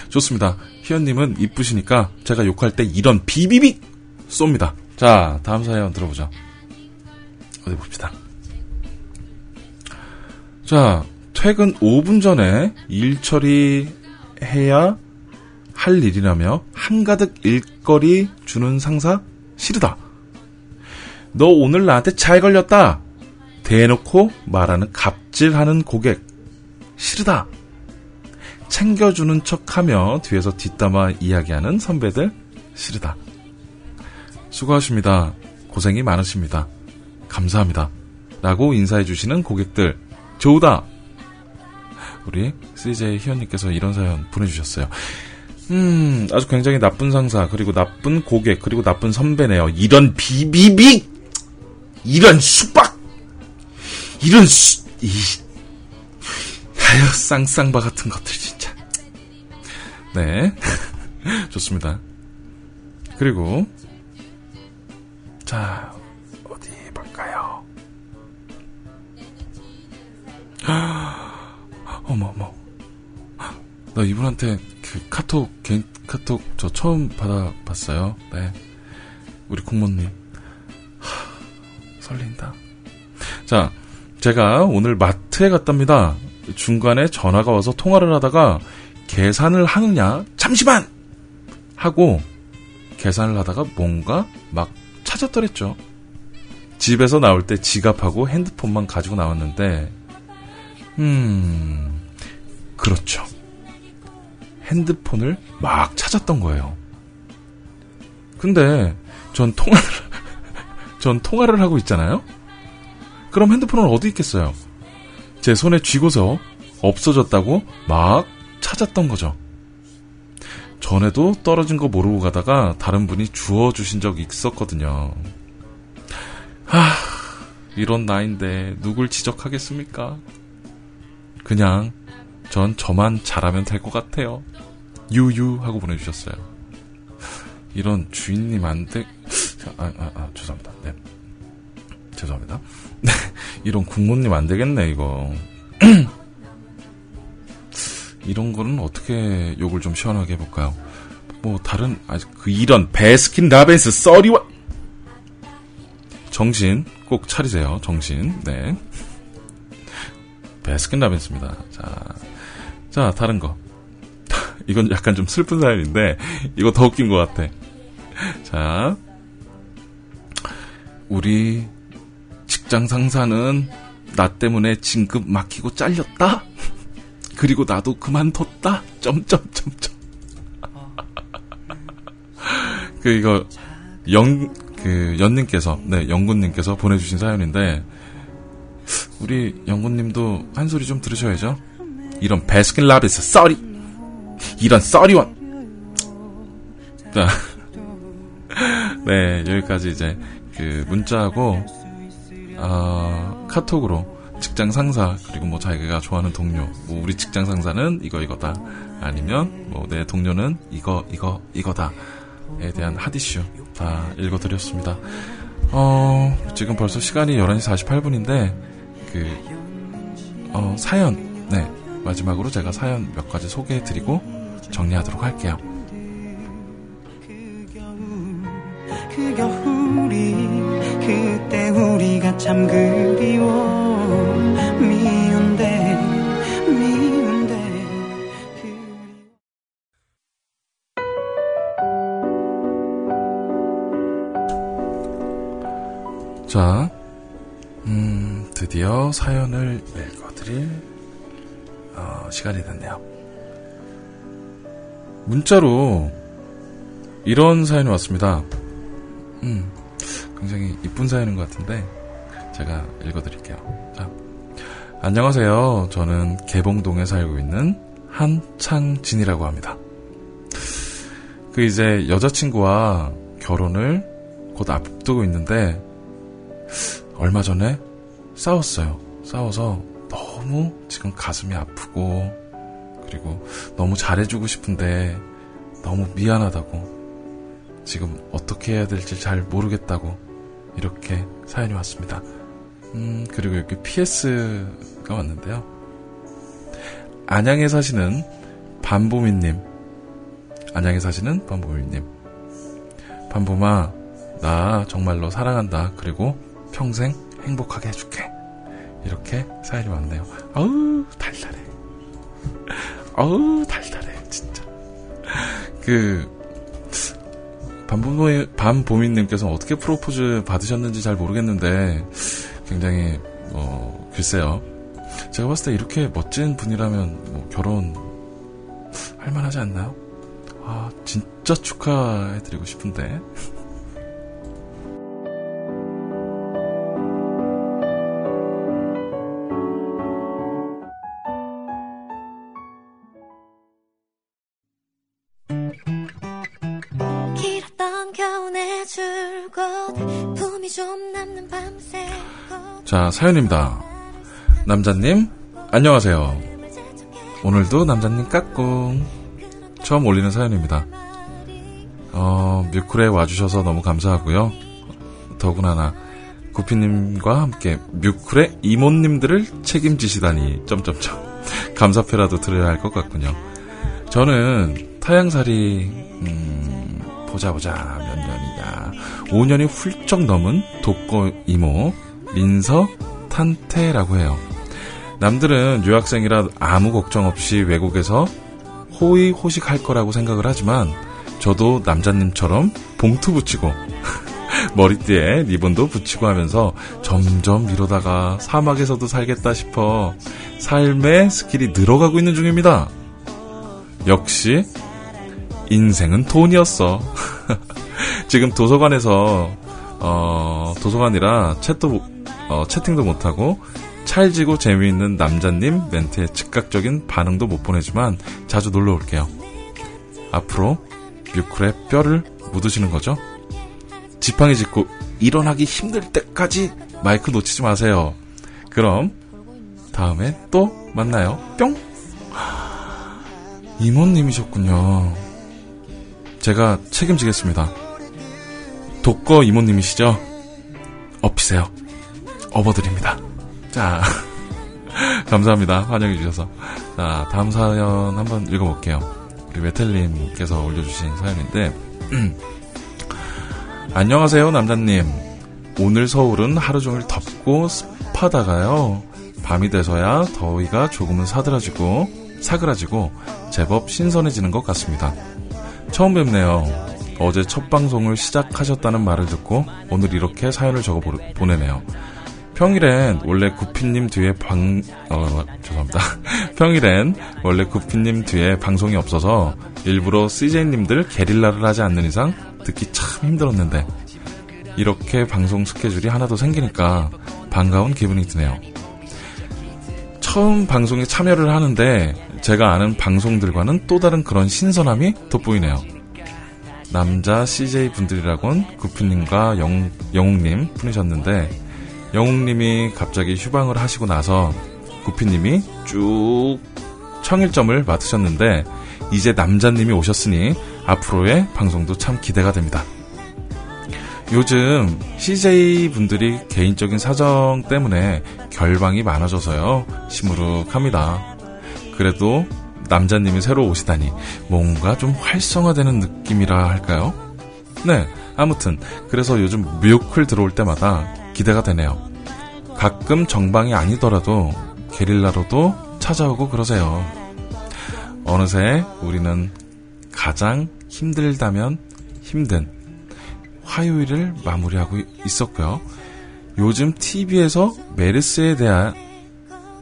좋습니다. 희연님은 이쁘시니까 제가 욕할 때 이런 비비빅 쏩니다. 자, 다음 사연 들어보죠. 어디 봅시다. 자, 퇴근 5분 전에 일 처리해야 할 일이라며 한가득 일거리 주는 상사 싫다. 너 오늘 나한테 잘 걸렸다. 대놓고 말하는 갑질하는 고객 싫다. 챙겨주는 척하며 뒤에서 뒷담화 이야기하는 선배들 싫다. 수고하십니다. 고생이 많으십니다. 감사합니다. 라고 인사해주시는 고객들 좋다. 우리 CJ 희연님께서 이런 사연 보내주셨어요. 음, 아주 굉장히 나쁜 상사, 그리고 나쁜 고객, 그리고 나쁜 선배네요. 이런 비비빅! 이런 수박! 이런 수, 이, 아유, 쌍쌍바 같은 것들, 진짜. 네. 좋습니다. 그리고, 자, 어디 볼까요? 어머, 어머. 나 이분한테 그 카톡, 개인 카톡 저 처음 받아봤어요. 네. 우리 공무원님. 하, 설렌다. 자, 제가 오늘 마트에 갔답니다. 중간에 전화가 와서 통화를 하다가 계산을 하느냐? 잠시만! 하고 계산을 하다가 뭔가 막 찾았더랬죠. 집에서 나올 때 지갑하고 핸드폰만 가지고 나왔는데, 음, 그렇죠. 핸드폰을 막 찾았던 거예요. 근데 전 통화를, 전 통화를 하고 있잖아요? 그럼 핸드폰은 어디 있겠어요? 제 손에 쥐고서 없어졌다고 막 찾았던 거죠. 전에도 떨어진 거 모르고 가다가 다른 분이 주워주신 적이 있었거든요. 하, 이런 나인데 누굴 지적하겠습니까? 그냥 전 저만 잘하면 될 것 같아요. 유유 하고 보내주셨어요. 이런 주인님 안 돼. 아, 아, 아, 죄송합니다. 네. 죄송합니다. 네. 이런 국모님 안 되겠네, 이거. 이런 거는 어떻게 욕을 좀 시원하게 해볼까요? 뭐, 다른, 아, 그, 이런, 베스킨 라벤스 써리와, 정신 꼭 차리세요, 정신. 네. 베스킨 라벤스입니다. 자, 자, 다른 거. 이건 약간 좀 슬픈 사연인데, 이거 더 웃긴 것 같아. 자, 우리 직장 상사는 나 때문에 진급 막히고 잘렸다? 그리고 나도 그만뒀다? 점점점점. 그, 이거, 영, 그, 연님께서, 네, 영군님께서 보내주신 사연인데, 우리 영군님도 한 소리 좀 들으셔야죠. 이런 베스킨 라빈스 써리! 이런! 자, 네, 여기까지 이제, 그, 문자하고, 어, 카톡으로 직장 상사 그리고 뭐 자기가 좋아하는 동료. 뭐 우리 직장 상사는 이거 이거다. 아니면 뭐 내 동료는 이거 이거 이거다에 대한 핫이슈 다 읽어드렸습니다. 어 지금 벌써 시간이 11시 48분인데 그 어, 사연. 네. 마지막으로 제가 사연 몇 가지 소개해드리고 정리하도록 할게요. 그 겨울이 그때 우리가 참 그리워 자, 음, 드디어 사연을. 읽어드릴 어, 시간이 됐네요. 문자로 이런 사연이 왔습니다. 음, 굉장히 이쁜 사연인 것 같은데 제가 읽어드릴게요. 자, 안녕하세요. 저는 개봉동에 살고 있는 한창진이라고 합니다. 그 이제 여자친구와 결혼을 곧 앞두고 있는데 얼마 전에 싸웠어요. 싸워서 너무 지금 가슴이 아프고 그리고 너무 잘해주고 싶은데 너무 미안하다고 지금 어떻게 해야 될지 잘 모르겠다고 이렇게 사연이 왔습니다. 음, 그리고 여기 PS가 왔는데요. 안양에 사시는 반보미님. 안양에 사시는 반보미님. 반보마, 나 정말로 사랑한다. 그리고 평생 행복하게 해줄게. 이렇게 사연이 왔네요. 아우, 달달해. 아우, 달달해. 진짜. 그, 반보미, 반보미님께서 어떻게 프로포즈 받으셨는지 잘 모르겠는데, 굉장히, 어, 글쎄요. 제가 봤을 때 이렇게 멋진 분이라면, 뭐, 결혼, 할만하지 않나요? 아, 진짜 축하해드리고 싶은데. 자, 사연입니다. 남자님, 안녕하세요. 오늘도 남자님 까꿍. 처음 올리는 사연입니다. 어, 뮤클에 와주셔서 너무 감사하고요. 더구나 구피님과 함께 뮤클의 이모님들을 책임지시다니 점점점 감사표라도 드려야 할 것 같군요. 저는 타양살이 음, 보자 보자 몇 년이냐 5년이 훌쩍 넘은 독거 이모 민서 탄태라고 해요. 남들은 유학생이라 아무 걱정 없이 외국에서 호의호식할 거라고 생각을 하지만 저도 남자님처럼 봉투 붙이고 머리띠에 리본도 붙이고 하면서 점점 이러다가 사막에서도 살겠다 싶어 삶의 skill이 늘어가고 있는 중입니다. 역시 인생은 돈이었어. 지금 도서관에서 어, 도서관이라 채도 어, 채팅도 못하고 찰지고 재미있는 남자님 멘트에 즉각적인 반응도 못 보내지만 자주 놀러 올게요. 앞으로 뮤클의 뼈를 묻으시는 거죠? 지팡이 짚고 일어나기 힘들 때까지 마이크 놓치지 마세요. 그럼 다음에 또 만나요. 뿅! 이모님이셨군요. 제가 책임지겠습니다. 독거 이모님이시죠? 업히세요. 업어드립니다. 자, 감사합니다. 환영해주셔서. 자, 다음 사연 한번 읽어볼게요. 우리 메텔님께서 올려주신 사연인데, 안녕하세요, 남자님. 오늘 서울은 하루 종일 덥고 습하다가요. 밤이 돼서야 더위가 조금은 사드라지고, 사그라지고, 제법 신선해지는 것 같습니다. 처음 뵙네요. 어제 첫 방송을 시작하셨다는 말을 듣고 오늘 이렇게 사연을 적어 보내네요. 평일엔 원래 구피님 뒤에 방, 어, 죄송합니다. 평일엔 원래 구피님 뒤에 방송이 없어서 일부러 CJ님들 게릴라를 하지 않는 이상 듣기 참 힘들었는데 이렇게 방송 스케줄이 하나도 생기니까 반가운 기분이 드네요. 처음 방송에 참여를 하는데 제가 아는 방송들과는 또 다른 그런 신선함이 돋보이네요. 남자 CJ 분들이라곤 구피님과 영, 영웅님 뿐이셨는데 영웅님이 갑자기 휴방을 하시고 나서 구피님이 쭉 청일점을 맡으셨는데 이제 남자님이 오셨으니 앞으로의 방송도 참 기대가 됩니다. 요즘 CJ 분들이 개인적인 사정 때문에 결방이 많아져서요 시무룩합니다. 그래도 남자님이 새로 오시다니 뭔가 좀 활성화되는 느낌이라 할까요? 네, 아무튼 그래서 요즘 뮤클 들어올 때마다 기대가 되네요. 가끔 정방이 아니더라도 게릴라로도 찾아오고 그러세요. 어느새 우리는 가장 힘들다면 힘든 화요일을 마무리하고 있었고요. 요즘 TV에서 메르스에 대한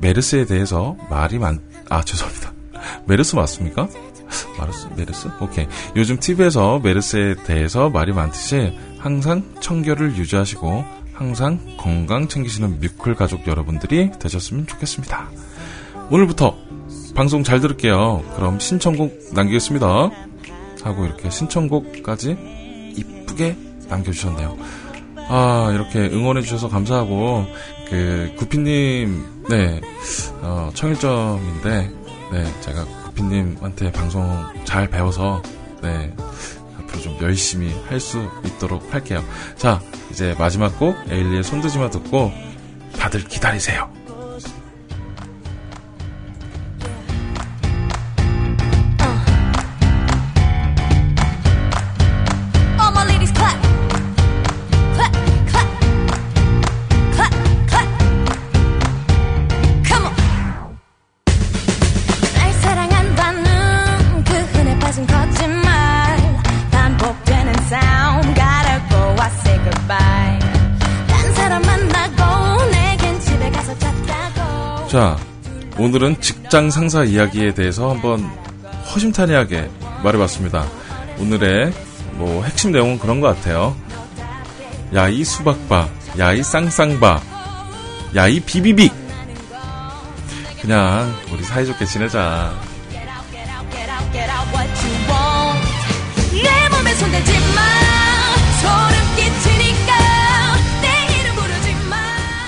메르스에 대해서 말이 많, 아, 죄송합니다. 메르스 맞습니까? 마르스, 메르스? 오케이. 요즘 TV에서 메르스에 대해서 말이 많듯이 항상 청결을 유지하시고 항상 건강 챙기시는 뮤클 가족 여러분들이 되셨으면 좋겠습니다. 오늘부터 방송 잘 들을게요. 그럼 신청곡 남기겠습니다. 하고 이렇게 신청곡까지 이쁘게 남겨주셨네요. 아, 이렇게 응원해주셔서 감사하고, 그, 구피님, 네, 어, 청일점인데, 네, 제가 구피님한테 방송 잘 배워서, 네, 앞으로 좀 열심히 할 수 있도록 할게요. 자, 이제 마지막 곡, 에일리의 손드지마 듣고, 다들 기다리세요. 자, 오늘은 직장 상사 이야기에 대해서 한번 허심탄회하게 말해봤습니다. 오늘의 뭐 핵심 내용은 그런 것 같아요. 야, 이 수박바, 야, 이 쌍쌍바, 야, 이 비비빅. 그냥 우리 사이좋게 지내자.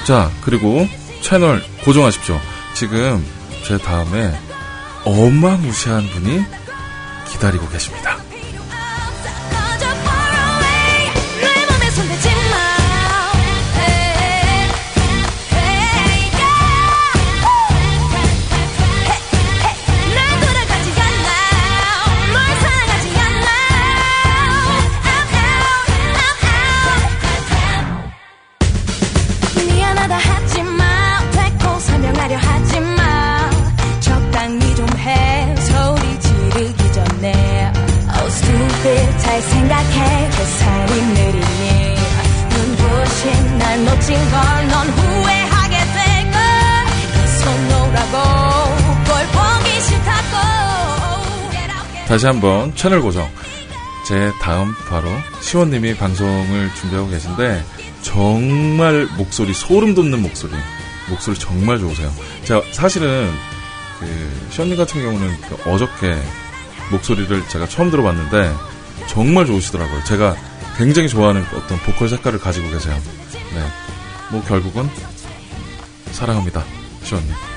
자, 그리고 채널 고정하십시오. 지금 제 다음에 어마무시한 분이 기다리고 계십니다. 다시 한번 채널 고정. 제 다음 바로 시원님이 방송을 준비하고 계신데 정말 목소리 소름 돋는 목소리 목소리 정말 좋으세요. 제가 사실은 그 시원님 같은 경우는 그 어저께 목소리를 제가 처음 들어봤는데 정말 좋으시더라고요. 제가 굉장히 좋아하는 어떤 보컬 색깔을 가지고 계세요. 네, 뭐 결국은 사랑합니다, 시원님.